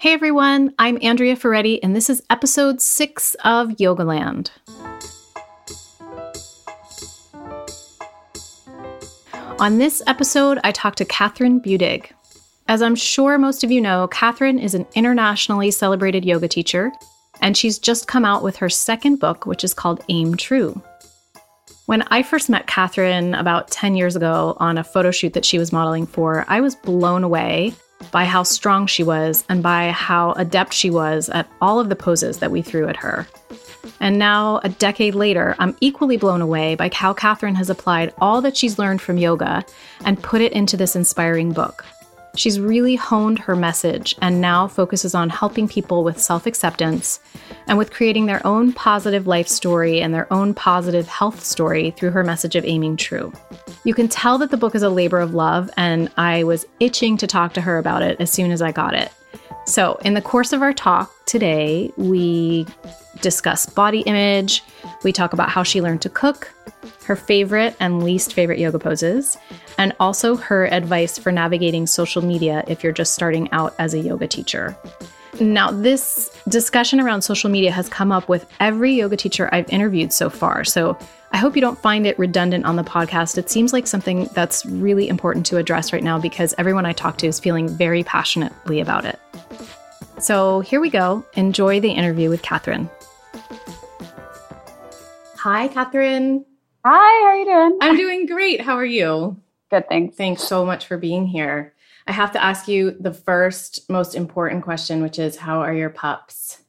Hey everyone, I'm Andrea Ferretti, and this is episode six of Yogaland. On this episode, I talked to Kathryn Budig. As I'm sure most of you know, Kathryn is an internationally celebrated yoga teacher, and she's just come out with her second book, which is called Aim True. When I first met Kathryn about 10 years ago on a photo shoot that she was modeling for, I was blown away by how strong she was and by how adept she was at all of the poses that we threw at her. And now, a decade later, I'm equally blown away by how Kathryn has applied all that she's learned from yoga and put it into this inspiring book. She's really honed her message and now focuses on helping people with self acceptance and with creating their own positive life story and their own positive health story through her message of aiming true. You can tell that the book is a labor of love, and I was itching to talk to her about it as soon as I got it. So, in the course of our talk today, we discuss body image, we talk about how she learned to cook, her favorite and least favorite yoga poses, and also her advice for navigating social media if you're just starting out as a yoga teacher. Now, this discussion around social media has come up with every yoga teacher I've interviewed so far. So I hope you don't find it redundant on the podcast. It seems like something that's really important to address right now because everyone I talk to is feeling very passionately about it. So here we go. Enjoy the interview with Kathryn. Hi, Kathryn. Hi, how are you doing? I'm doing great. How are you? Good, thanks. Thanks so much for being here. I have to ask you the first most important question, which is how are your pups?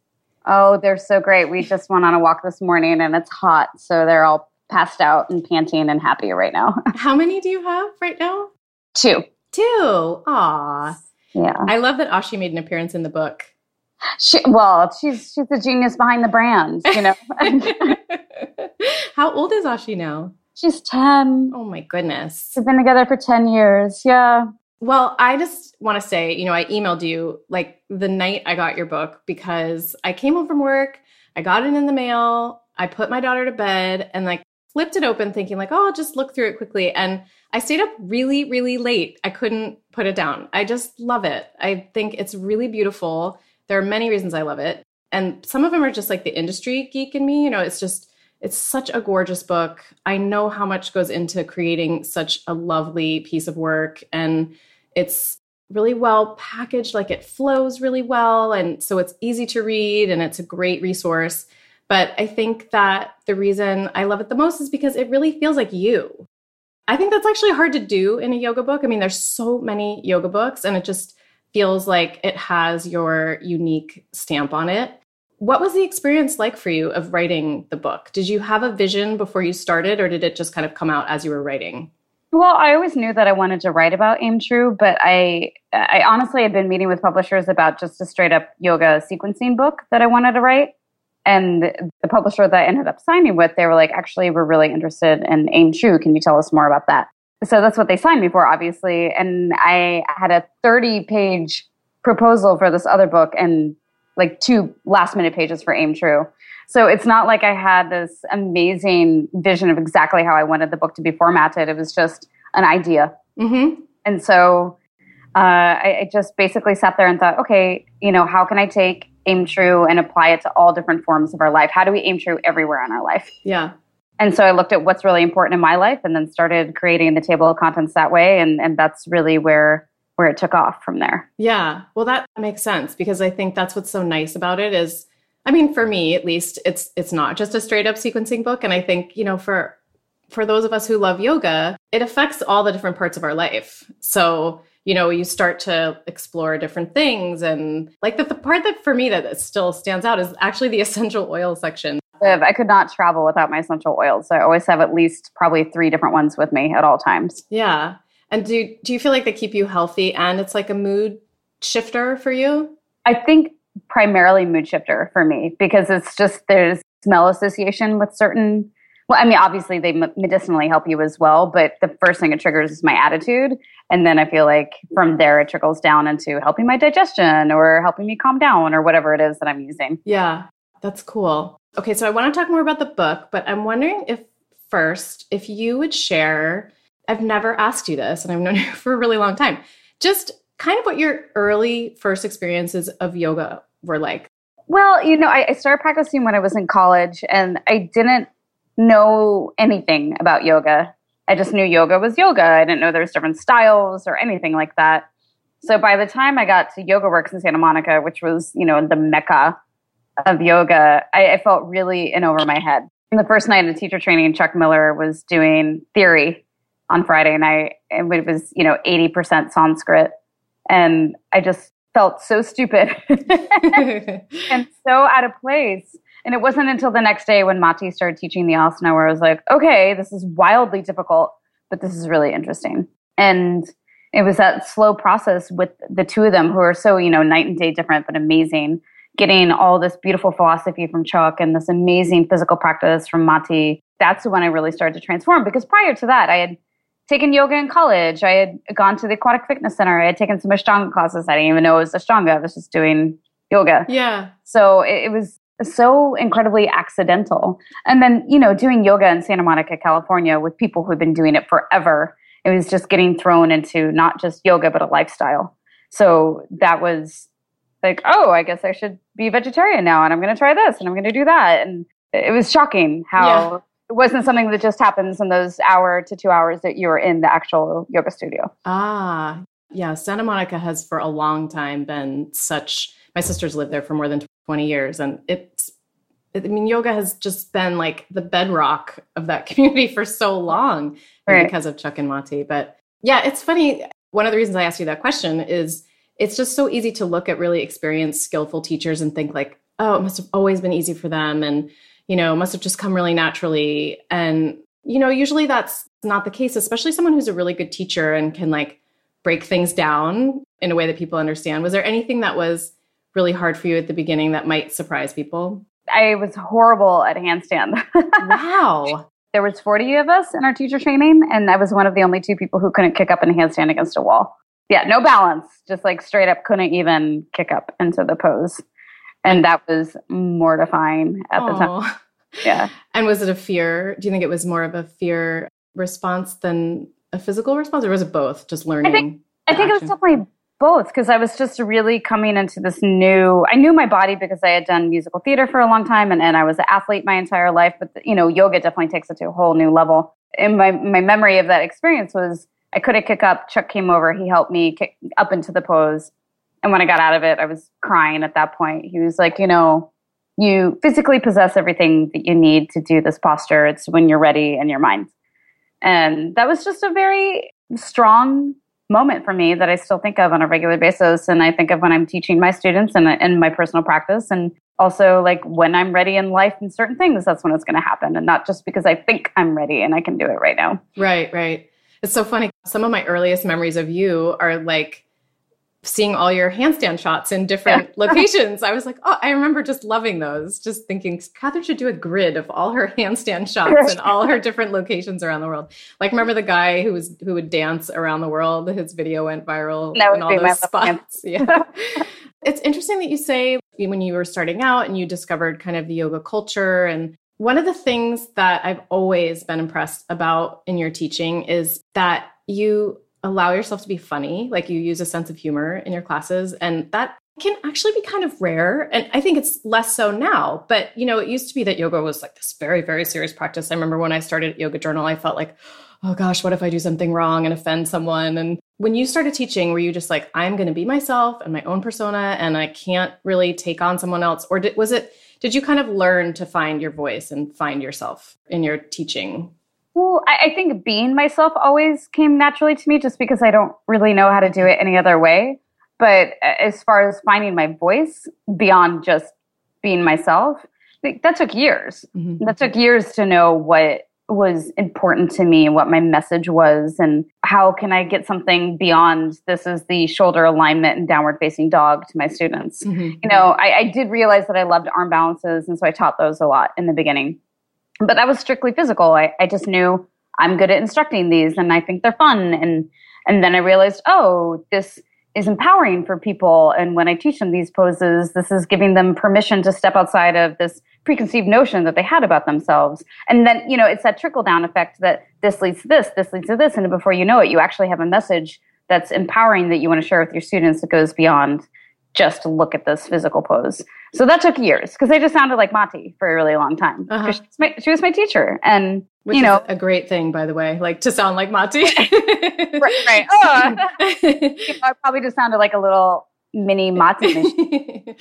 Oh, they're so great. We just went on a walk this morning and it's hot, so they're all passed out and panting and happy right now. how many do you have right now? Two. Two. Aw. Yeah. I love that Ashi made an appearance in the book. She, well, she's she's the genius behind the brand, you know. How old is Ashi now? She's 10. Oh my goodness. We've been together for 10 years. Yeah. Well, I just want to say, you know, I emailed you like the night I got your book because I came home from work, I got it in the mail, I put my daughter to bed and like flipped it open thinking like, "Oh, I'll just look through it quickly." And I stayed up really really late. I couldn't put it down. I just love it. I think it's really beautiful. There are many reasons I love it. And some of them are just like the industry geek in me, you know, it's just it's such a gorgeous book. I know how much goes into creating such a lovely piece of work and it's really well packaged, like it flows really well. And so it's easy to read and it's a great resource. But I think that the reason I love it the most is because it really feels like you. I think that's actually hard to do in a yoga book. I mean, there's so many yoga books, and it just feels like it has your unique stamp on it. What was the experience like for you of writing the book? Did you have a vision before you started, or did it just kind of come out as you were writing? Well, I always knew that I wanted to write about Aim True, but I, I honestly had been meeting with publishers about just a straight up yoga sequencing book that I wanted to write. And the publisher that I ended up signing with, they were like, actually, we're really interested in Aim True. Can you tell us more about that? So that's what they signed me for, obviously. And I had a 30 page proposal for this other book and like two last minute pages for Aim True. So it's not like I had this amazing vision of exactly how I wanted the book to be formatted. It was just an idea. Mm-hmm. And so uh, I, I, just basically sat there and thought, okay, you know, how can I take aim true and apply it to all different forms of our life? How do we aim true everywhere in our life? Yeah. And so I looked at what's really important in my life and then started creating the table of contents that way. And, and that's really where where it took off from there. Yeah. Well, that makes sense because I think that's what's so nice about it is I mean, for me at least, it's it's not just a straight up sequencing book. And I think, you know, for for those of us who love yoga, it affects all the different parts of our life. So, you know, you start to explore different things. And like the, the part that for me that still stands out is actually the essential oil section. I could not travel without my essential oils. I always have at least probably three different ones with me at all times. Yeah. And do do you feel like they keep you healthy and it's like a mood shifter for you? I think primarily mood shifter for me because it's just there's smell association with certain well i mean obviously they medicinally help you as well but the first thing it triggers is my attitude. And then i feel like from there it trickles down into helping my digestion or helping me calm down or whatever it is that i'm using. Yeah that's cool. Okay so i want to talk more about the book but i'm wondering if first if you would share i've never asked you this and i've known you for a really long time just kind of what your early first experiences of yoga were like? Well, you know, I, I started practicing when I was in college and I didn't know anything about yoga. I just knew yoga was yoga. I didn't know there was different styles or anything like that. So by the time I got to YogaWorks in Santa Monica, which was, you know, the mecca of yoga, I, I felt really in over my head. And the first night of teacher training, Chuck Miller was doing theory on Friday night, and it was, you know, 80% Sanskrit. And I just felt so stupid and so out of place. And it wasn't until the next day when Maty started teaching the asana where I was like, okay, this is wildly difficult, but this is really interesting. And it was that slow process with the two of them who are so, you know, night and day different, but amazing. Getting all this beautiful philosophy from Chuck and this amazing physical practice from Maty. That's when I really started to transform because prior to that, I had taken yoga in college. I had gone to the Aquatic Fitness Center. I had taken some Ashtanga classes. I didn't even know it was Ashtanga. I was just doing yoga. Yeah. So it, it was so incredibly accidental. And then, you know, doing yoga in Santa Monica, California with people who've been doing it forever. It was just getting thrown into not just yoga, but a lifestyle. So that was like, oh, I guess I should be vegetarian now and I'm going to try this and I'm going to do that. And it was shocking how. It wasn't something that just happens in those hour to two hours that you're in the actual yoga studio. Ah, yeah. Santa Monica has for a long time been such, my sisters lived there for more than 20 years and it's I mean, yoga has just been like the bedrock of that community for so long right. because of Chuck and Maty. But yeah, it's funny. One of the reasons I asked you that question is it's just so easy to look at really experienced, skillful teachers and think like, oh, it must have always been easy for them. And, you know, must have just come really naturally. And, you know, usually that's not the case, especially someone who's a really good teacher and can like break things down in a way that people understand. Was there anything that was really hard for you at the beginning that might surprise people? I was horrible at handstand. wow. There was 40 of us in our teacher training, and I was one of the only two people who couldn't kick up in a handstand against a wall. Yeah, no balance, just like straight up couldn't even kick up into the pose. And that was mortifying at Aww. the time. Yeah. And was it a fear? Do you think it was more of a fear response than a physical response, or was it both? Just learning? I think, I think it was definitely both because I was just really coming into this new. I knew my body because I had done musical theater for a long time and, and I was an athlete my entire life. But you know, yoga definitely takes it to a whole new level. And my my memory of that experience was I couldn't kick up. Chuck came over. He helped me kick up into the pose. And when I got out of it, I was crying at that point. He was like, you know, you physically possess everything that you need to do this posture. It's when you're ready and your mind. And that was just a very strong moment for me that I still think of on a regular basis. And I think of when I'm teaching my students and in my personal practice. And also, like when I'm ready in life and certain things, that's when it's going to happen. And not just because I think I'm ready and I can do it right now. Right, right. It's so funny. Some of my earliest memories of you are like seeing all your handstand shots in different locations. I was like, oh, I remember just loving those, just thinking Kathryn should do a grid of all her handstand shots and all her different locations around the world. Like, remember the guy who was who would dance around the world? His video went viral that in all those spots. Yeah. it's interesting that you say when you were starting out and you discovered kind of the yoga culture and one of the things that I've always been impressed about in your teaching is that you allow yourself to be funny, like you use a sense of humor in your classes. And that can actually be kind of rare. And I think it's less so now. But, you know, it used to be that yoga was like this very, very serious practice. I remember when I started Yoga Journal, I felt like, oh gosh, what if I do something wrong and offend someone? And when you started teaching, were you just like, I'm going to be myself and my own persona and I can't really take on someone else? Or did, was it, did you kind of learn to find your voice and find yourself in your teaching? Well, I, I, think being myself always came naturally to me just because I don't really know how to do it any other way. But as far as finding my voice beyond just being myself, that took years. Mm-hmm. That took years to know what was important to me what my message was and how can I get something beyond this is the shoulder alignment and downward facing dog to my students. Mm-hmm. You know, I, I did realize that I loved arm balances and so I taught those a lot in the beginning but that was strictly physical. I, I just knew I'm good at instructing these and I think they're fun. And, and then I realized, oh, this is empowering for people. And when I teach them these poses, this is giving them permission to step outside of this preconceived notion that they had about themselves. And then, you know, it's that trickle down effect that this leads to this, this leads to this. And before you know it, you actually have a message that's empowering that you want to share with your students that goes beyond just look at this physical pose. So that took years because I just sounded like Maty for a really long time. Uh-huh. She, was my, she, was my, teacher, and Which you know, a great thing, by the way, like to sound like Maty. right, right. Oh, you know, I probably just sounded like a little mini Maty.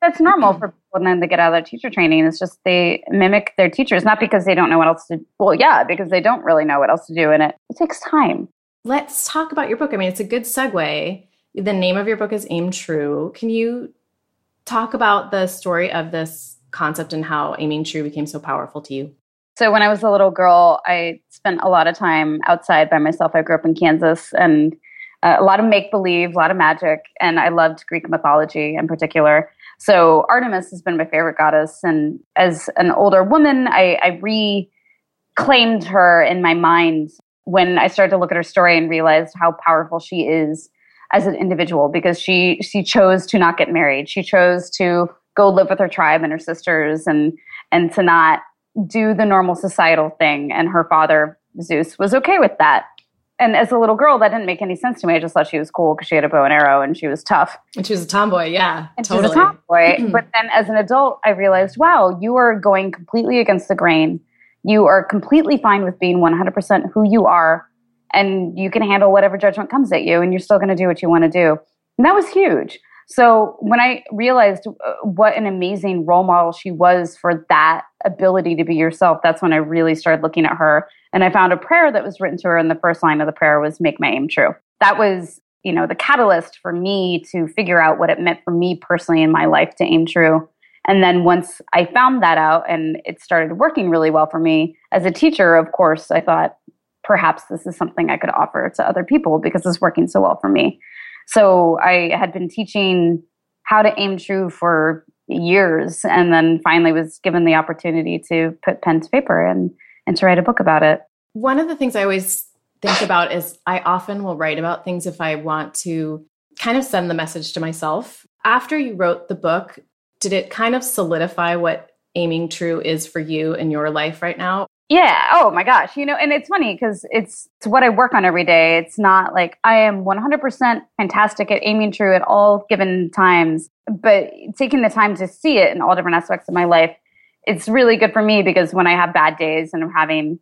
That's normal for people and then to get out of their teacher training. It's just they mimic their teachers, not because they don't know what else to. Well, yeah, because they don't really know what else to do, and it it takes time. Let's talk about your book. I mean, it's a good segue. The name of your book is Aim True. Can you talk about the story of this concept and how aiming true became so powerful to you? So, when I was a little girl, I spent a lot of time outside by myself. I grew up in Kansas and uh, a lot of make believe, a lot of magic, and I loved Greek mythology in particular. So, Artemis has been my favorite goddess. And as an older woman, I, I reclaimed her in my mind when I started to look at her story and realized how powerful she is as an individual because she she chose to not get married. She chose to go live with her tribe and her sisters and and to not do the normal societal thing. And her father Zeus was okay with that. And as a little girl, that didn't make any sense to me. I just thought she was cool because she had a bow and arrow and she was tough. And she was a tomboy, yeah. And totally. she was a tomboy. but then as an adult, I realized, wow, you are going completely against the grain. You are completely fine with being 100% who you are and you can handle whatever judgment comes at you and you're still going to do what you want to do. And that was huge. So when I realized uh, what an amazing role model she was for that ability to be yourself, that's when I really started looking at her. And I found a prayer that was written to her, and the first line of the prayer was "Make my aim true." That was, you know, the catalyst for me to figure out what it meant for me personally in my life to aim true. And then once I found that out, and it started working really well for me as a teacher, of course, I thought, perhaps this is something I could offer to other people because it's working so well for me. So I had been teaching how to aim true for years and then finally was given the opportunity to put pen to paper and, and to write a book about it. One of the things I always think about is I often will write about things if I want to kind of send the message to myself. After you wrote the book, did it kind of solidify what aiming true is for you in your life right now? Yeah. Oh my gosh. You know, and it's funny because it's, it's what I work on every day. It's not like I am 100% fantastic at aiming true at all given times, but taking the time to see it in all different aspects of my life, it's really good for me because when I have bad days and I'm having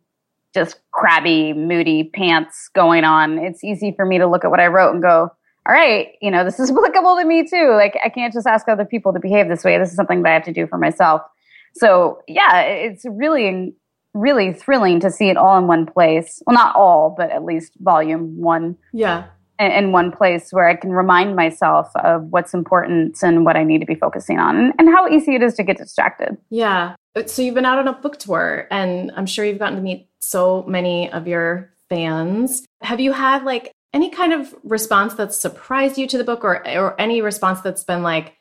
just crabby, moody pants going on, it's easy for me to look at what I wrote and go, all right, you know, this is applicable to me too. Like I can't just ask other people to behave this way. This is something that I have to do for myself. So yeah, it's really really thrilling to see it all in one place. Well, not all, but at least volume one. Yeah. In, in one place where I can remind myself of what's important and what I need to be focusing on and, and how easy it is to get distracted. Yeah. So you've been out on a book tour and I'm sure you've gotten to meet so many of your fans. Have you had like any kind of response that's surprised you to the book or or any response that's been like,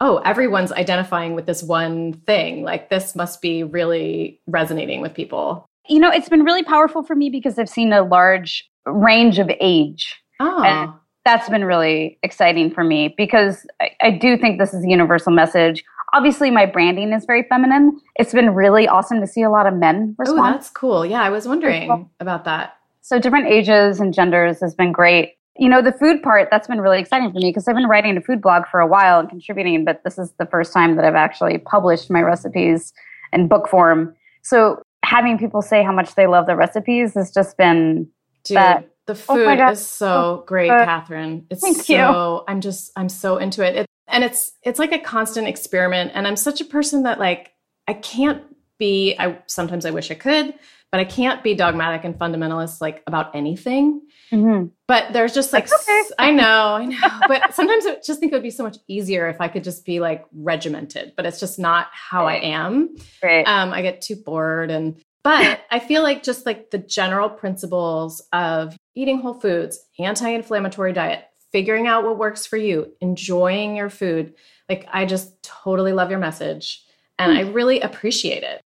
oh, everyone's identifying with this one thing. Like this must be really resonating with people. You know, it's been really powerful for me because I've seen a large range of age. Oh. And that's been really exciting for me because I, I do think this is a universal message. Obviously, my branding is very feminine. It's been really awesome to see a lot of men oh, respond. Oh, that's cool. Yeah, I was wondering about that. So, different ages and genders has been great you know, the food part, that's been really exciting for me because I've been writing a food blog for a while and contributing, but this is the first time that I've actually published my recipes in book form. So having people say how much they love the recipes has just been Dude, that. The oh food oh is so great, uh, Kathryn. It's thank so you. I'm just I'm so into it. it. And it's it's like a constant experiment. And I'm such a person that like I can't be I sometimes I wish I could, but I can't be dogmatic and fundamentalist like about anything. Mm-hmm. But there's just like, okay. I know, I know. But sometimes I just think it would be so much easier if I could just be like regimented, but it's just not how right. I am. Right. Um, I get too bored and, but I feel like just like the general principles of eating whole foods, anti inflammatory diet, figuring out what works for you, enjoying your food. Like, I just totally love your message and. I really appreciate it.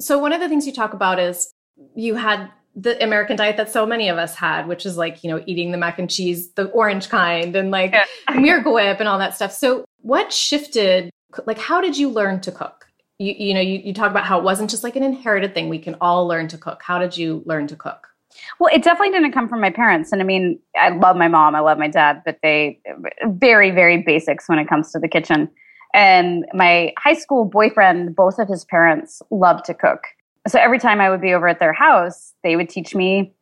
So, one of the things you talk about is you had the American diet that so many of us had, which is like, you know, eating the mac and cheese, the orange kind, and like yeah. Miracle Whip and all that stuff. So, what shifted? Like, how did you learn to cook? You, you know, you, you talk about how it wasn't just like an inherited thing. We can all learn to cook. How did you learn to cook? Well, it definitely didn't come from my parents. And I mean, I love my mom, I love my dad, but they very, very basics when it comes to the kitchen. And my high school boyfriend, both of his parents loved to cook. So every time I would be over at their house, they would teach me,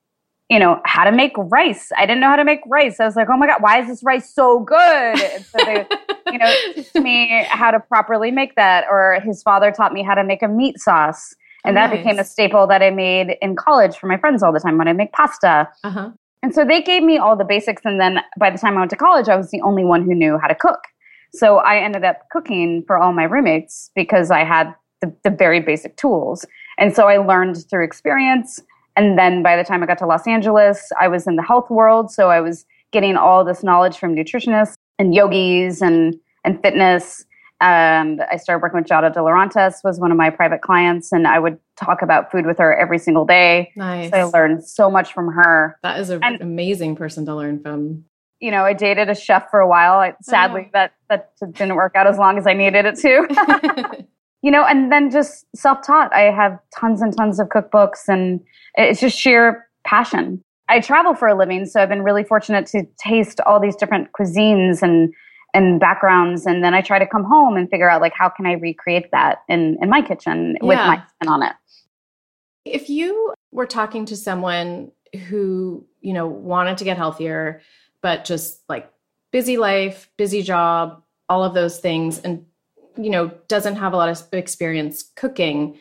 you know, how to make rice. I didn't know how to make rice. I was like, oh my God, why is this rice so good? And so they, you know, teach me how to properly make that. Or his father taught me how to make a meat sauce. And that Nice. became a staple that I made in college for my friends all the time when I make pasta. Uh-huh. And so they gave me all the basics. And then by the time I went to college, I was the only one who knew how to cook. So I ended up cooking for all my roommates because I had the, the very basic tools. And so I learned through experience. And then by the time I got to Los Angeles, I was in the health world. So I was getting all this knowledge from nutritionists and yogis and, and fitness. And I started working with Giada De Laurentiis was one of my private clients. And I would talk about food with her every single day. Nice. So I learned so much from her That is an And- amazing person to learn from. you know, I dated a chef for a while. I, sadly, Oh. that that didn't work out as long as I needed it to. you know, and then just self-taught. I have tons and tons of cookbooks, and it's just sheer passion. I travel for a living, so I've been really fortunate to taste all these different cuisines and and backgrounds, and then I try to come home and figure out like how can I recreate that in in my kitchen with my spin on it. if you were talking to someone who, you know, wanted to get healthier, but just like busy life, busy job, all of those things, and, you know, doesn't have a lot of experience cooking,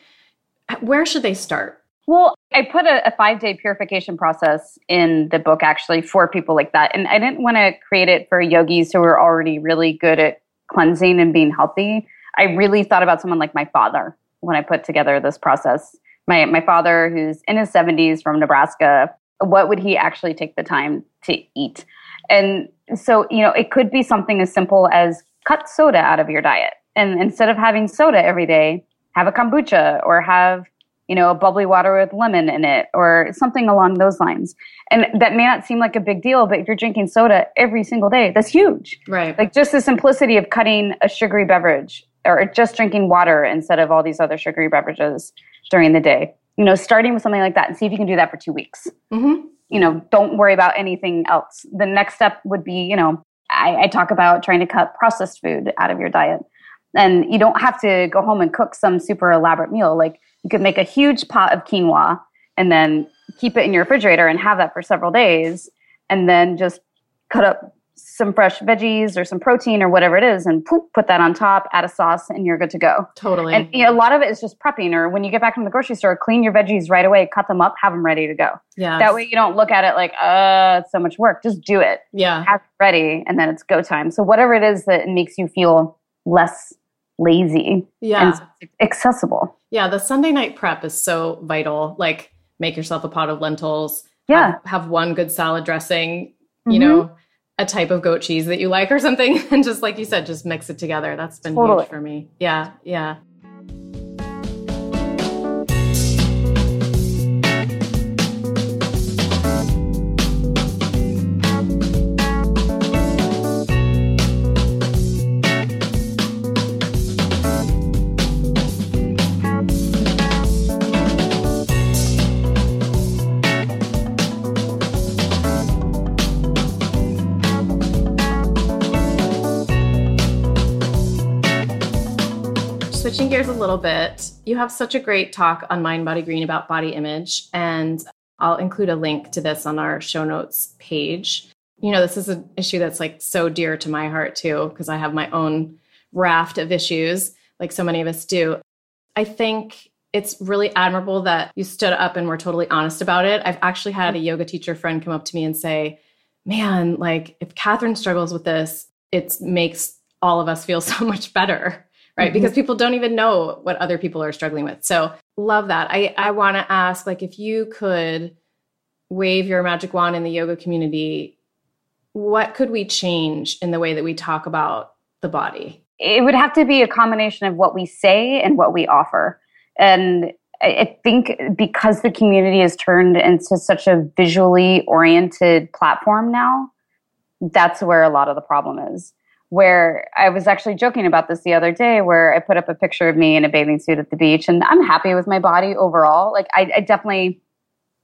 where should they start? Well, I put a, a five day purification process in the book actually for people like that. And I didn't want to create it for yogis who are already really good at cleansing and being healthy. I really thought about someone like my father when I put together this process. My, my father, who's in his 70s from Nebraska, what would he actually take the time to eat? And so, you know, it could be something as simple as cut soda out of your diet. And instead of having soda every day, have a kombucha or have you know, a bubbly water with lemon in it or something along those lines. And that may not seem like a big deal, but if you're drinking soda every single day, that's huge. Right. Like just the simplicity of cutting a sugary beverage or just drinking water instead of all these other sugary beverages during the day. You know, starting with something like that and see if you can do that for two weeks. hmm You know, don't worry about anything else. The next step would be, you know, I, I talk about trying to cut processed food out of your diet. And you don't have to go home and cook some super elaborate meal. Like you could make a huge pot of quinoa and then keep it in your refrigerator and have that for several days. And then just cut up some fresh veggies or some protein or whatever it is and poop, put that on top, add a sauce, and you're good to go. Totally. And you know, a lot of it is just prepping, or when you get back from the grocery store, clean your veggies right away, cut them up, have them ready to go. yeah. That way you don't look at it like, uh, it's so much work. Just do it. Yeah. Have it ready, and then it's go time. So whatever it is that makes you feel less lazy Yeah. and accessible. Yeah. The Sunday night prep is so vital. Like, make yourself a pot of lentils. Yeah. Have, have one good salad dressing, you Mhm. know, a type of goat cheese that you like or something. And just like you said, just mix it together. That's been Totally. huge for me. Yeah. Yeah. Switching gears a little bit, you have such a great talk on Mind Body Green about body image, and I'll include a link to this on our show notes page. You know, this is an issue that's like so dear to my heart too, because I have my own raft of issues, like so many of us do. I think it's really admirable that you stood up and were totally honest about it. I've actually had a yoga teacher friend come up to me and say, Man, like if Kathryn struggles with this, it makes all of us feel so much better right Mhm. because people don't even know what other people are struggling with so love that i i want to ask like if you could wave your magic wand in the yoga community what could we change in the way that we talk about the body it would have to be a combination of what we say and what we offer. And I think because the community has turned into such a visually oriented platform now, that's where a lot of the problem is. Where I was actually joking about this the other day, where I put up a picture of me in a bathing suit at the beach, and I'm happy with my body overall. Like, I, I definitely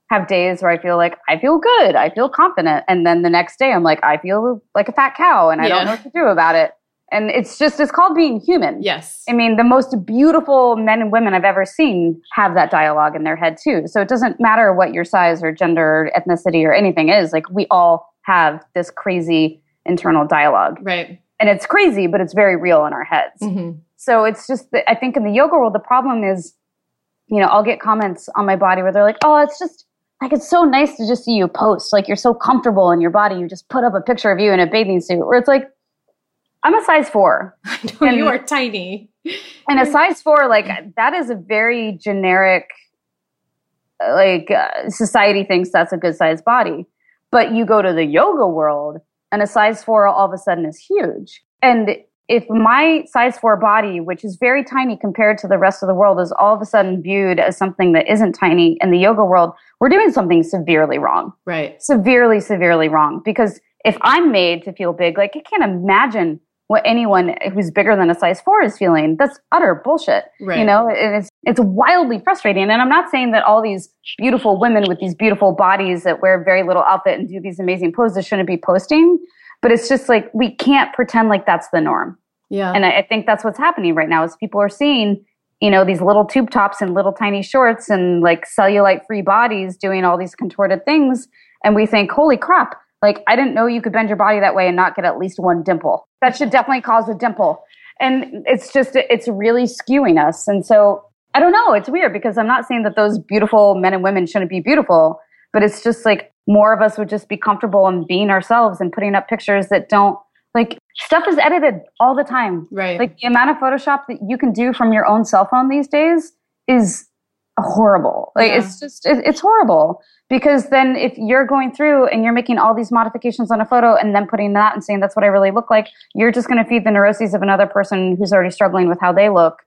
have days where I feel like I feel good, I feel confident, and then the next day I'm like I feel like a fat cow and I Yeah. don't know what to do about it. And it's just it's called being human. Yes. I mean, the most beautiful men and women I've ever seen have that dialogue in their head too. So it doesn't matter what your size or gender or ethnicity or anything is. Like we all have this crazy internal dialogue. Right. And it's crazy, but it's very real in our heads. hmm So it's just that I think in the yoga world, the problem is, you know, I'll get comments on my body where they're like, oh, it's just like, it's so nice to just see you post. Like, you're so comfortable in your body. You just put up a picture of you in a bathing suit where it's like, I'm a size four. I know And- you are tiny. And a size four, like, that is a very generic, uh, like, uh, society thinks that's a good size body. But you go to the yoga world and a size four all of a sudden is huge. And if my size four body, which is very tiny compared to the rest of the world, is all of a sudden viewed as something that isn't tiny in the yoga world, we're doing something severely wrong. Right. Severely, severely wrong. Because if I'm made to feel big, like I can't imagine what anyone who's bigger than a size four is feeling. That's utter bullshit. Right. You know, and it's it's wildly frustrating. And I'm not saying that all these beautiful women with these beautiful bodies that wear very little outfit and do these amazing poses shouldn't be posting. But it's just like we can't pretend like that's the norm. Yeah. And I, I think that's what's happening right now is people are seeing, you know, these little tube tops and little tiny shorts and like cellulite free bodies doing all these contorted things. And we think, holy crap, like I didn't know you could bend your body that way and not get at least one dimple. That should definitely cause a dimple. And it's just, it's really skewing us. And so I don't know. It's weird because I'm not saying that those beautiful men and women shouldn't be beautiful, but it's just like more of us would just be comfortable in being ourselves and putting up pictures that don't like stuff is edited all the time. right. Like the amount of Photoshop that you can do from your own cell phone these days is horrible. Like Yeah. it's just it, it's horrible because then if you're going through and you're making all these modifications on a photo and then putting that and saying that's what I really look like, you're just going to feed the neuroses of another person who's already struggling with how they look.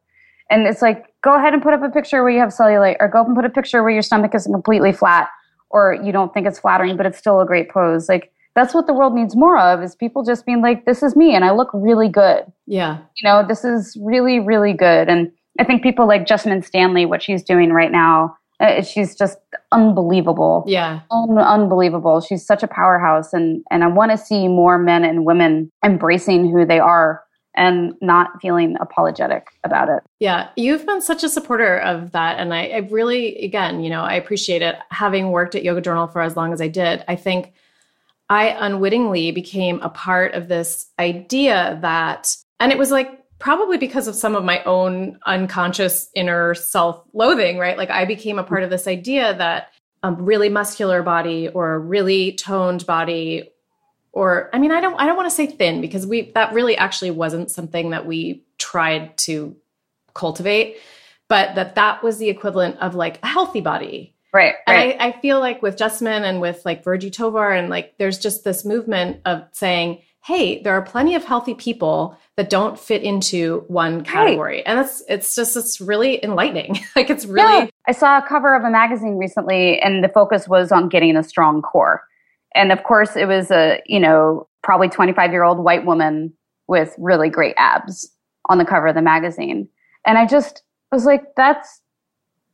And it's like go ahead and put up a picture where you have cellulite or go up and put a picture where your stomach is completely flat or you don't think it's flattering but it's still a great pose. Like that's what the world needs more of is people just being like this is me and I look really good yeah. you know, this is really, really good. And I think people like Jessamyn Stanley, what she's doing right now, uh, she's just unbelievable. Yeah. Un- unbelievable. She's such a powerhouse. And, and I want to see more men and women embracing who they are and not feeling apologetic about it. Yeah, you've been such a supporter of that. And I, I really, again, you know, I appreciate it. Having worked at Yoga Journal for as long as I did, I think I unwittingly became a part of this idea that, and it was like probably because of some of my own unconscious inner self loathing, right? Like I became a part of this idea that a really muscular body or a really toned body or I mean I don't I don't want to say thin because we that really actually wasn't something that we tried to cultivate but that that was the equivalent of like a healthy body Right. Right. and I, I feel like with Jessamyn and with like Virgie Tovar and like there's just this movement of saying, hey, there are plenty of healthy people that don't fit into one category. And that's it's just it's really enlightening. like it's really Yeah. I saw a cover of a magazine recently, and the focus was on getting a strong core. And of course, it was a you know probably 25 year old white woman with really great abs on the cover of the magazine, and I just was like, that's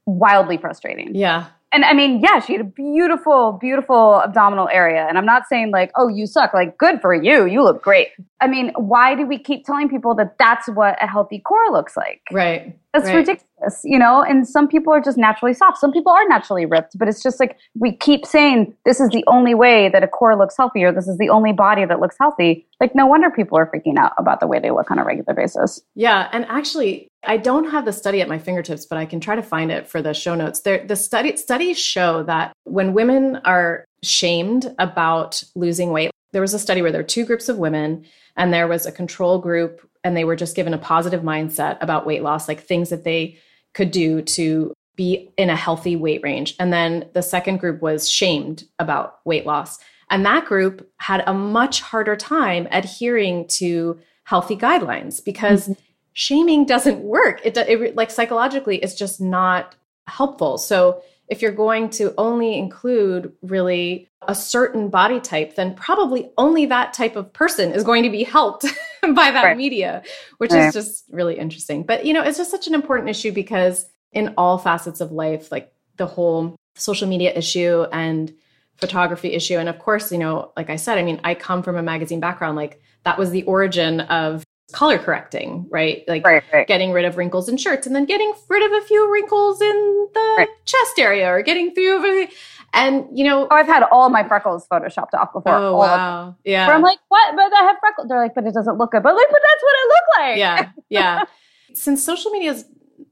wildly frustrating. yeah. And I mean, yeah, she had a beautiful, beautiful abdominal area. And I'm not saying like, oh, you suck. Like, good for you. You look great. I mean, why do we keep telling people that that's what a healthy core looks like? Right. That's Right. ridiculous, you know? And some people are just naturally soft. Some people are naturally ripped, but it's just like we keep saying this is the only way that a core looks healthy or this is the only body that looks healthy. Like, no wonder people are freaking out about the way they look on a regular basis. Yeah, and actually, I don't have the study at my fingertips, but I can try to find it for the show notes. There, the study studies show that when women are shamed about losing weight, there was a study where there were two groups of women, and there was a control group, and they were just given a positive mindset about weight loss, like things that they could do to be in a healthy weight range. And then the second group was shamed about weight loss. And that group had a much harder time adhering to healthy guidelines because mm-hmm. Shaming doesn't work. It, it like psychologically, it's just not helpful. So if you're going to only include really a certain body type, then probably only that type of person is going to be helped by that Right. media, which Right. is just really interesting. But you know, it's just such an important issue because in all facets of life, like the whole social media issue and photography issue. And of course, you know, like I said, I mean, I come from a magazine background. Like that was the origin of color correcting, right? Like right, right. getting rid of wrinkles in shirts and then getting rid of a few wrinkles in the right. chest area or getting through and you know, oh, I've had all my freckles photoshopped off before. Oh wow, yeah. Where I'm like, what? But I have freckles. They're like, but it doesn't look good. But like, but that's what I look like. Yeah, yeah. Since social media is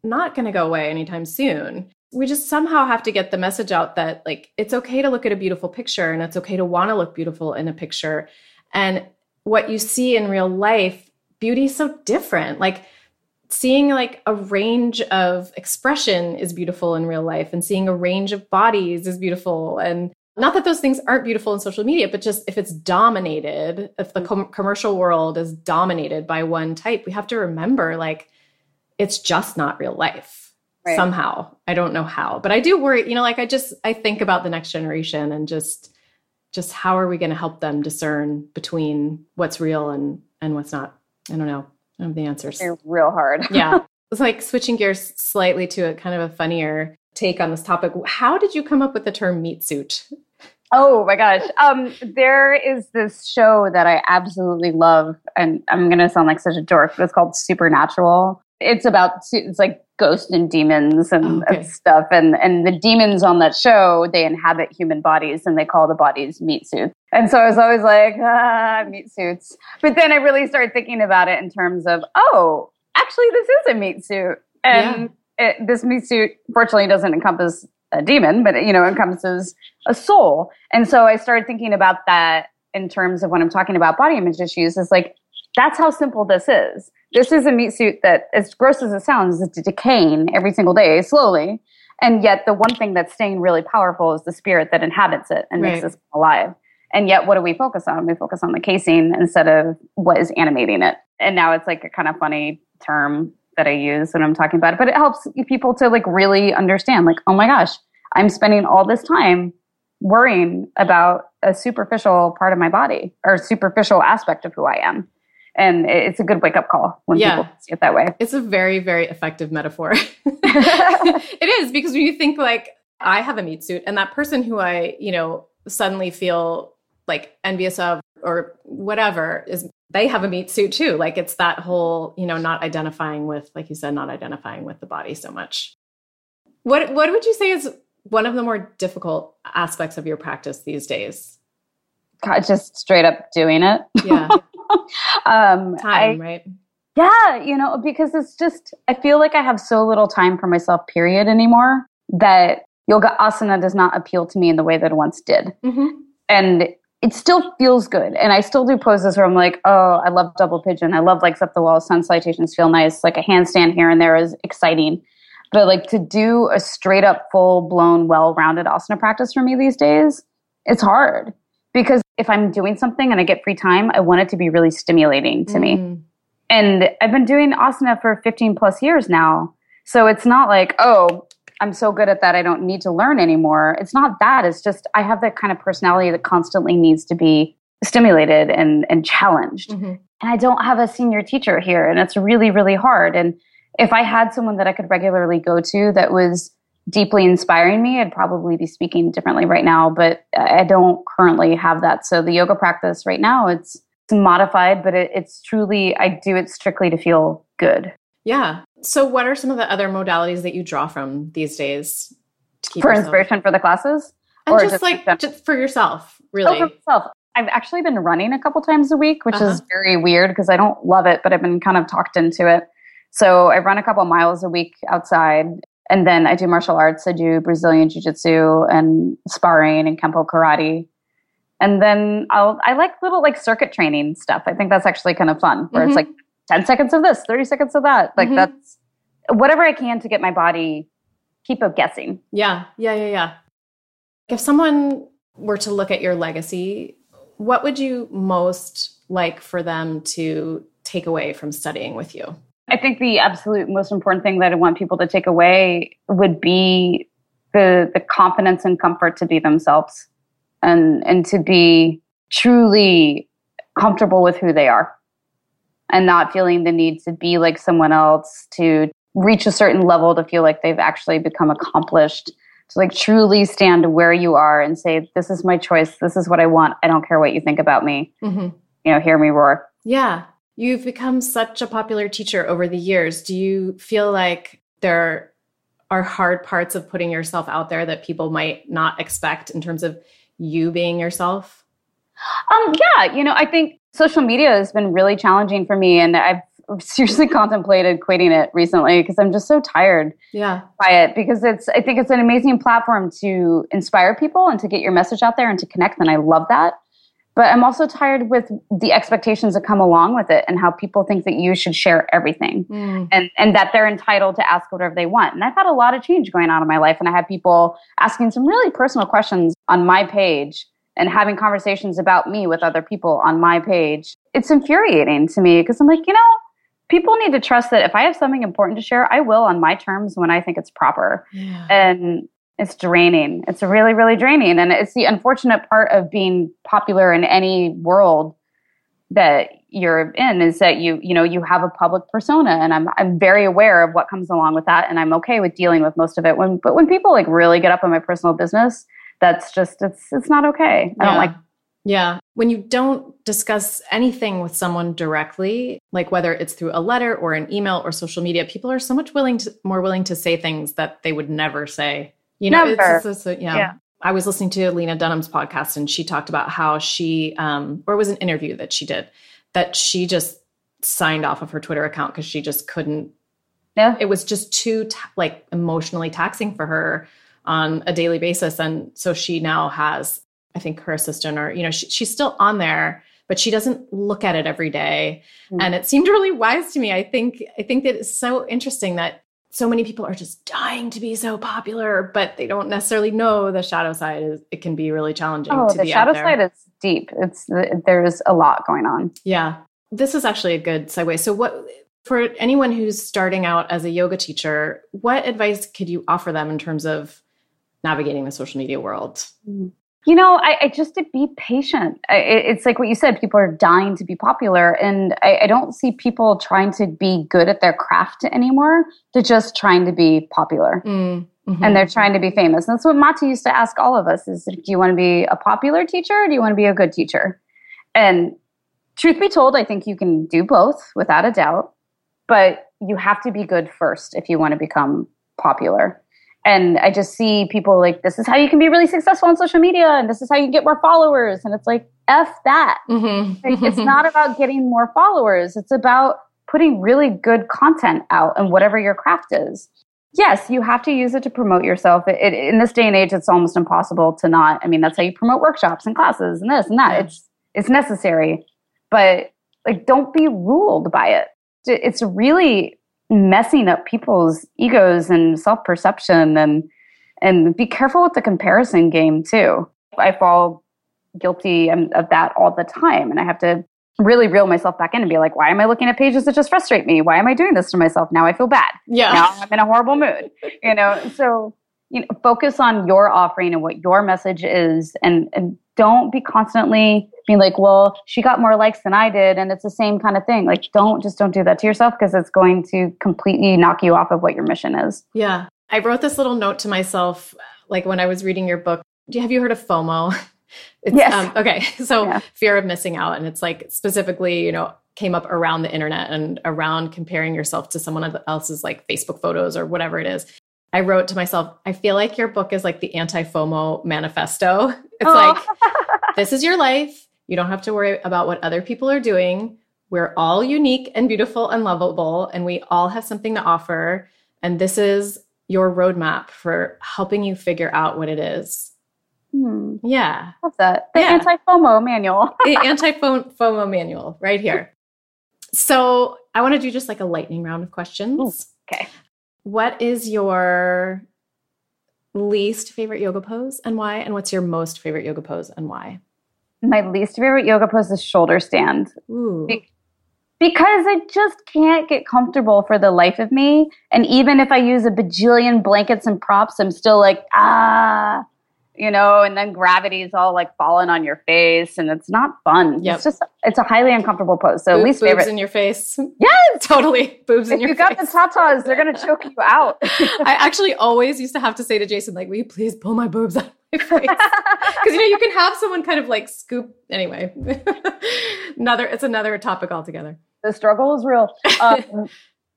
not going to go away anytime soon, we just somehow have to get the message out that like it's okay to look at a beautiful picture and it's okay to want to look beautiful in a picture, and what you see in real life, beauty is so different. Like seeing like a range of expression is beautiful in real life and seeing a range of bodies is beautiful and not that those things aren't beautiful in social media but just if it's dominated if the com- commercial world is dominated by one type we have to remember like it's just not real life right. somehow i don't know how but i do worry you know like i just i think about the next generation and just just how are we going to help them discern between what's real and and what's not i don't know of the answers. They're real hard. yeah. It's like switching gears slightly to a kind of a funnier take on this topic. How did you come up with the term meat suit? Oh my gosh. Um, there is this show that I absolutely love, and I'm going to sound like such a dork, but it's called Supernatural. It's about, it's like ghosts and demons and, okay. and, stuff. And, and the demons on that show, they inhabit human bodies and they call the bodies meat suits. And so I was always like, ah, meat suits. But then I really started thinking about it in terms of, oh, actually, this is a meat suit. And yeah. it, this meat suit, fortunately, doesn't encompass a demon, but, it, you know, encompasses a soul. And so I started thinking about that in terms of when I'm talking about body image issues is like, that's how simple this is. This is a meat suit that, as gross as it sounds, is decaying every single day slowly. And yet, the one thing that's staying really powerful is the spirit that inhabits it and right. makes us alive. And yet, what do we focus on? We focus on the casing instead of what is animating it. And now it's like a kind of funny term that I use when I'm talking about it, but it helps people to like really understand, like, oh my gosh, I'm spending all this time worrying about a superficial part of my body or superficial aspect of who I am. And it's a good wake up call when yeah. people see it that way. It's a very, very effective metaphor. it is because when you think like, I have a meat suit and that person who I, you know, suddenly feel like envious of or whatever is they have a meat suit too like it's that whole you know not identifying with like you said not identifying with the body so much what what would you say is one of the more difficult aspects of your practice these days just straight up doing it yeah um time I, right yeah you know because it's just i feel like i have so little time for myself period anymore that yoga asana does not appeal to me in the way that it once did mm-hmm. and it still feels good. And I still do poses where I'm like, oh, I love double pigeon. I love legs up the wall. Sun salutations feel nice. Like a handstand here and there is exciting. But like to do a straight up, full blown, well rounded asana practice for me these days, it's hard because if I'm doing something and I get free time, I want it to be really stimulating to mm. me. And I've been doing asana for 15 plus years now. So it's not like, oh, I'm so good at that I don't need to learn anymore. It's not that. It's just I have that kind of personality that constantly needs to be stimulated and and challenged. Mm-hmm. And I don't have a senior teacher here and it's really really hard and if I had someone that I could regularly go to that was deeply inspiring me, I'd probably be speaking differently right now, but I don't currently have that. So the yoga practice right now it's it's modified, but it, it's truly I do it strictly to feel good. Yeah. So, what are some of the other modalities that you draw from these days to for yourself? inspiration for the classes? And just, just like just for yourself, really. Oh, for myself. I've actually been running a couple times a week, which uh-huh. is very weird because I don't love it, but I've been kind of talked into it. So I run a couple miles a week outside, and then I do martial arts. I do Brazilian jiu jitsu and sparring and kempo karate. And then I'll I like little like circuit training stuff. I think that's actually kind of fun, where mm-hmm. it's like 10 seconds of this, 30 seconds of that. Like mm-hmm. that's whatever I can to get my body keep up guessing. Yeah. Yeah. Yeah. Yeah. If someone were to look at your legacy, what would you most like for them to take away from studying with you? I think the absolute most important thing that I want people to take away would be the the confidence and comfort to be themselves and and to be truly comfortable with who they are and not feeling the need to be like someone else to reach a certain level to feel like they've actually become accomplished to like truly stand where you are and say, this is my choice. This is what I want. I don't care what you think about me. Mm-hmm. You know, hear me roar. Yeah. You've become such a popular teacher over the years. Do you feel like there are hard parts of putting yourself out there that people might not expect in terms of you being yourself? Um, yeah, you know, I think social media has been really challenging for me, and I've seriously contemplated quitting it recently because I'm just so tired yeah. by it because it's I think it's an amazing platform to inspire people and to get your message out there and to connect and I love that. But I'm also tired with the expectations that come along with it and how people think that you should share everything mm. and, and that they're entitled to ask whatever they want. And I've had a lot of change going on in my life. And I had people asking some really personal questions on my page and having conversations about me with other people on my page. It's infuriating to me because I'm like, you know, people need to trust that if I have something important to share, I will on my terms when I think it's proper. Yeah. And it's draining. It's really, really draining. And it's the unfortunate part of being popular in any world that you're in is that you, you know, you have a public persona and I'm, I'm very aware of what comes along with that. And I'm okay with dealing with most of it. When, but when people like really get up on my personal business, that's just, it's, it's not okay. I yeah. don't like yeah. When you don't discuss anything with someone directly, like whether it's through a letter or an email or social media, people are so much willing to more willing to say things that they would never say you know, Never. It's, it's, it's, yeah. yeah. I was listening to Lena Dunham's podcast and she talked about how she, um, or it was an interview that she did, that she just signed off of her Twitter account because she just couldn't. Yeah. It was just too like emotionally taxing for her on a daily basis. And so she now has, I think, her assistant or, you know, she, she's still on there, but she doesn't look at it every day. Mm-hmm. And it seemed really wise to me. I think, I think that it's so interesting that so many people are just dying to be so popular, but they don't necessarily know the shadow side is it can be really challenging. Oh, the shadow side is deep. It's there's a lot going on. Yeah, this is actually a good segue. So, what for anyone who's starting out as a yoga teacher, what advice could you offer them in terms of navigating the social media world? Hmm. You know, I, I, just to be patient. I, it's like what you said. People are dying to be popular, and I, I, don't see people trying to be good at their craft anymore. They're just trying to be popular, mm, mm-hmm. and they're trying to be famous. And that's what Maty used to ask all of us: is do you want to be a popular teacher, or do you want to be a good teacher? And truth be told, I think you can do both without a doubt. But you have to be good first if you want to become popular and I just see people like, this is how you can be really successful on social media, and this is how you get more followers. And it's like, F that. Mm-hmm. Like, it's not about getting more followers, it's about putting really good content out and whatever your craft is. Yes, you have to use it to promote yourself. It, it, in this day and age, it's almost impossible to not. I mean, that's how you promote workshops and classes and this and that. Yeah. It's it's necessary, but like, don't be ruled by it. It's really messing up people's egos and self perception and and be careful with the comparison game too. I fall guilty of that all the time, and I have to really reel myself back in and be like, why am I looking at pages that just frustrate me? Why am I doing this to myself? Now I feel bad. Yeah. Now I'm in a horrible mood. You know, so you know, focus on your offering and what your message is and, and don't be constantly being like, well, she got more likes than I did, and it's the same kind of thing. Like, don't just don't do that to yourself because it's going to completely knock you off of what your mission is. Yeah. I wrote this little note to myself, like when I was reading your book. Do you, have you heard of FOMO? It's, yes. Um, okay. So yeah. fear of missing out. And it's like specifically, you know, came up around the internet and around comparing yourself to someone else's like Facebook photos or whatever it is. I wrote to myself, I feel like your book is like the anti FOMO manifesto. It's oh. like, this is your life. You don't have to worry about what other people are doing. We're all unique and beautiful and lovable, and we all have something to offer. And this is your roadmap for helping you figure out what it is. Hmm. Yeah. What's that? The yeah. anti FOMO manual. the anti FOMO manual right here. So I want to do just like a lightning round of questions. Ooh, okay. What is your least favorite yoga pose and why? And what's your most favorite yoga pose and why? My least favorite yoga pose is shoulder stand. Ooh. Be- because I just can't get comfortable for the life of me. And even if I use a bajillion blankets and props, I'm still like, ah. You know, and then gravity's all like falling on your face and it's not fun. Yep. It's just, it's a highly uncomfortable pose. So Boob- least boobs favorite. in your face. yes! totally. Boobs in If your you got the tatas, they're going to choke you out. I actually always used to have to say to Jason, like, will you please pull my boobs out of my face? Because you know, you can have someone kind of like scoop anyway. another it's another topic altogether. the struggle is real. Um,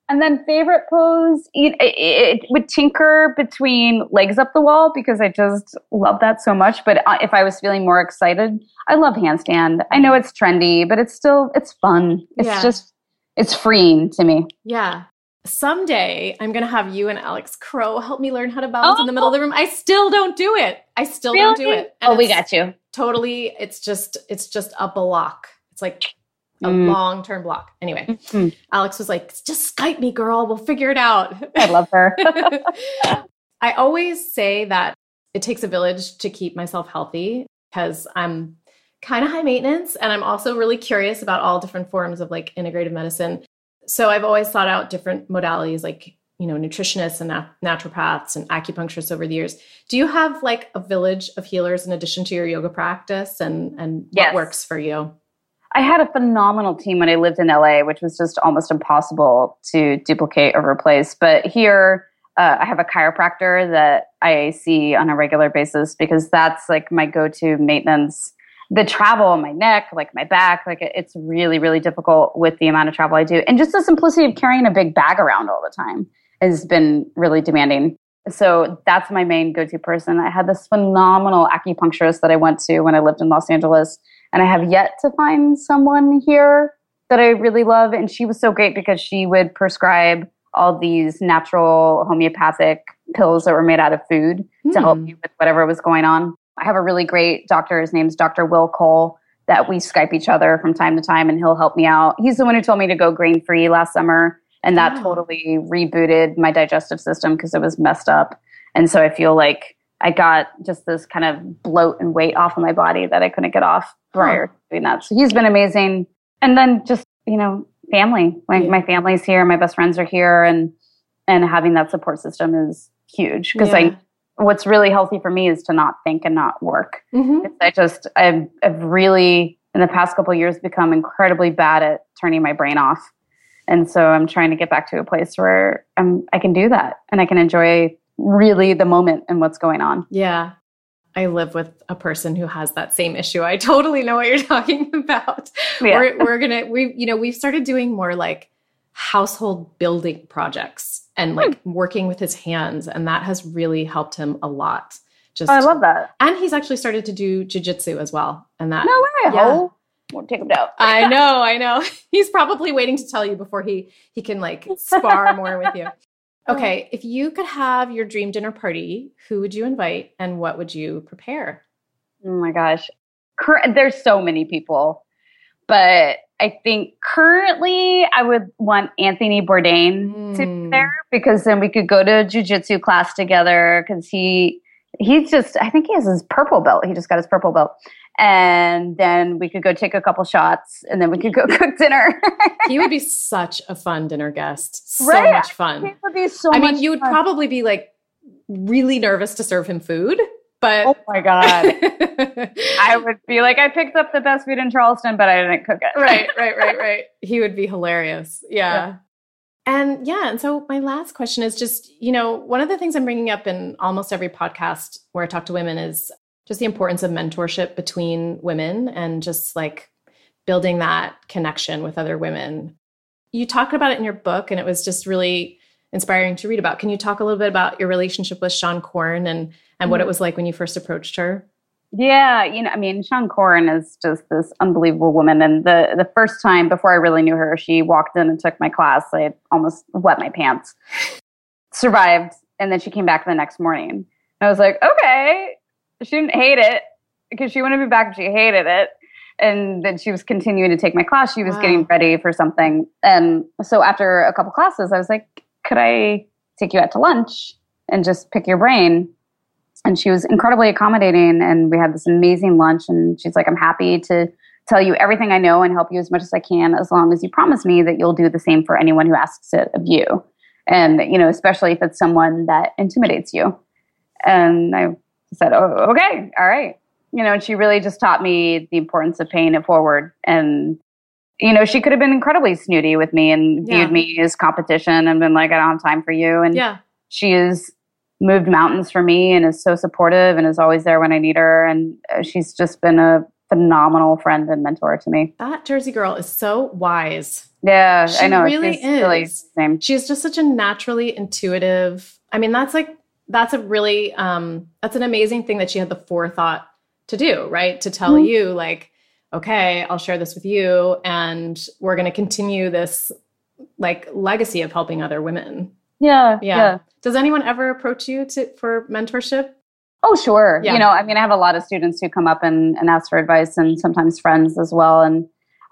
and then favorite pose, it, it, it would tinker between legs up the wall because I just love that so much. But uh, if I was feeling more excited, I love handstand. I know it's trendy, but it's still it's fun. It's Yeah. just it's freeing to me. Yeah. Someday I'm gonna have you and Alex Crow help me learn how to balance in the middle of the room. I still don't do it. I still don't do it. And Oh, we got you. totally it's just it's just a block. It's like a Mm. long term block. Anyway, Mhm. Alex was like, just Skype me, girl. We'll figure it out. I love her. I always say that it takes a village to keep myself healthy because I'm kind of high maintenance and I'm also really curious about all different forms of like integrative medicine. So I've always thought out different modalities like, you know, nutritionists and nat- naturopaths and acupuncturists over the years. Do you have like a village of healers in addition to your yoga practice and and Yes. what works for you? I had a phenomenal team when I lived in LA, which was just almost impossible to duplicate or replace. But here, uh, I have a chiropractor that I see on a regular basis because that's like my go to maintenance. The travel on my neck, like my back, like it's really, really difficult with the amount of travel I do. And just the simplicity of carrying a big bag around all the time has been really demanding. So that's my main go to person. I had this phenomenal acupuncturist that I went to when I lived in Los Angeles and I have yet to find someone here that I really love. And she was so great because she would prescribe all these natural homeopathic pills that were made out of food to help Hmm. you with whatever was going on. I have a really great doctor. His name's Dr. Will Cole that we Skype each other from time to time and he'll help me out. He's the one who told me to go grain free last summer. And that Wow. totally rebooted my digestive system because it was messed up. And so I feel like I got just this kind of bloat and weight off of my body that I couldn't get off prior to doing that. So he's been amazing. And then just, you know, family. Like Yeah. my family's here, my best friends are here and and having that support system is huge because Yeah. I what's really healthy for me is to not think and not work. Mhm. I just I've, I've really in the past couple of years become incredibly bad at turning my brain off. And so I'm trying to get back to a place where I'm I can do that and I can enjoy really the moment and what's going on. Yeah. I live with a person who has that same issue. I totally know what you're talking about. Yeah. We're, we're gonna we you know we've started doing more like household building projects and like hmm. working with his hands, and that has really helped him a lot. Just Oh, I love that. and he's actually started to do jujitsu as well, and that No way. Yeah. Won't take him down. I know, I know. He's probably waiting to tell you before he he can like spar more with you. Okay, if you could have your dream dinner party, who would you invite and what would you prepare? Oh my gosh. Cur- there's so many people, but I think currently I would want Anthony Bourdain to be Mm. there because then we could go to a jujitsu class together because he he's just I think he has his purple belt. He just got his purple belt. And then we could go take a couple shots and then we could go cook dinner. He would be such a fun dinner guest. So Right? much fun. it would be so I mean, you would fun. probably be like really nervous to serve him food, but Oh my god. I would be like, I picked up the best food in Charleston, but I didn't cook it. right, right, right, right. He would be hilarious. Yeah. And yeah, and so my last question is just, you know, one of the things I'm bringing up in almost every podcast where I talk to women is just the importance of mentorship between women and just like building that connection with other women. You talked about it in your book and it was just really inspiring to read about. Can you talk a little bit about your relationship with Seane Corn and and what it mm-hmm. was like when you first approached her? Yeah, you know, I mean, Seane Corn is just this unbelievable woman. And the the first time before I really knew her, she walked in and took my class. I almost wet my pants. Survived, and then she came back the next morning. I was like, okay, she didn't hate it because she wanted to be back, she hated it. And then she was continuing to take my class. She was Wow. getting ready for something. And so after a couple classes, I was like, could I take you out to lunch and just pick your brain? and she was incredibly accommodating and we had this amazing lunch and she's like i'm happy to tell you everything i know and help you as much as i can as long as you promise me that you'll do the same for anyone who asks it of you and you know especially if it's someone that intimidates you and i said, "Oh, okay, all right." You know, and she really just taught me the importance of paying it forward. And you know, she could have been incredibly snooty with me and Yeah. viewed me as competition and been like, "I don't have time for you." And Yeah. she has moved mountains for me and is so supportive and is always there when I need her. And uh, she's just been a phenomenal friend and mentor to me. That Jersey girl is so wise. Yeah, She I know. really she's really is. same. She's just such a naturally intuitive. I mean, that's like that's a really um that's an amazing thing that she had the forethought to do, right? To tell Mhm. you like, okay, I'll share this with you and we're going to continue this like legacy of helping other women. Yeah, Yeah. yeah. Does anyone ever approach you to for mentorship? Oh, sure. Yeah. You know, I mean, I have a lot of students who come up and, and ask for advice, and sometimes friends as well. And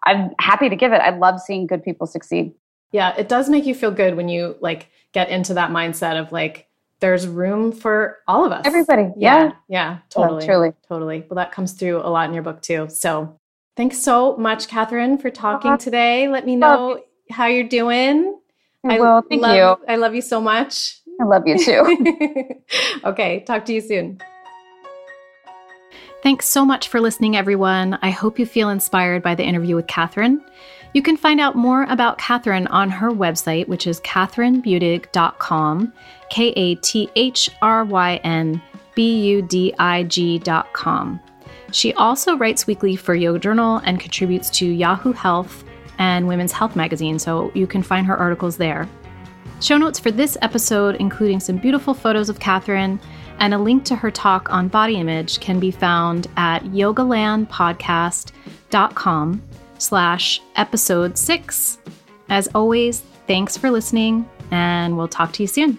I'm happy to give it. I love seeing good people succeed. Yeah, it does make you feel good when you like get into that mindset of like there's room for all of us. Everybody. Yeah. Yeah. Yeah, totally. truly. Totally. Well, that comes through a lot in your book too. So thanks so much, Kathryn, for talking Uh-huh. today. Let me know how you're doing. well, thank love, you. I love you so much. I love you too. okay, talk to you soon. Thanks so much for listening, everyone. I hope you feel inspired by the interview with Kathryn. You can find out more about Kathryn on her website, which is kathrynbudig.com, K A T H R Y N B U D I G.com. She also writes weekly for Yoga Journal and contributes to Yahoo Health and Women's Health magazine, so you can find her articles there. Show notes for this episode, including some beautiful photos of Kathryn and a link to her talk on body image, can be found at yogalandpodcast.com slash episode six. As always, thanks for listening, and we'll talk to you soon.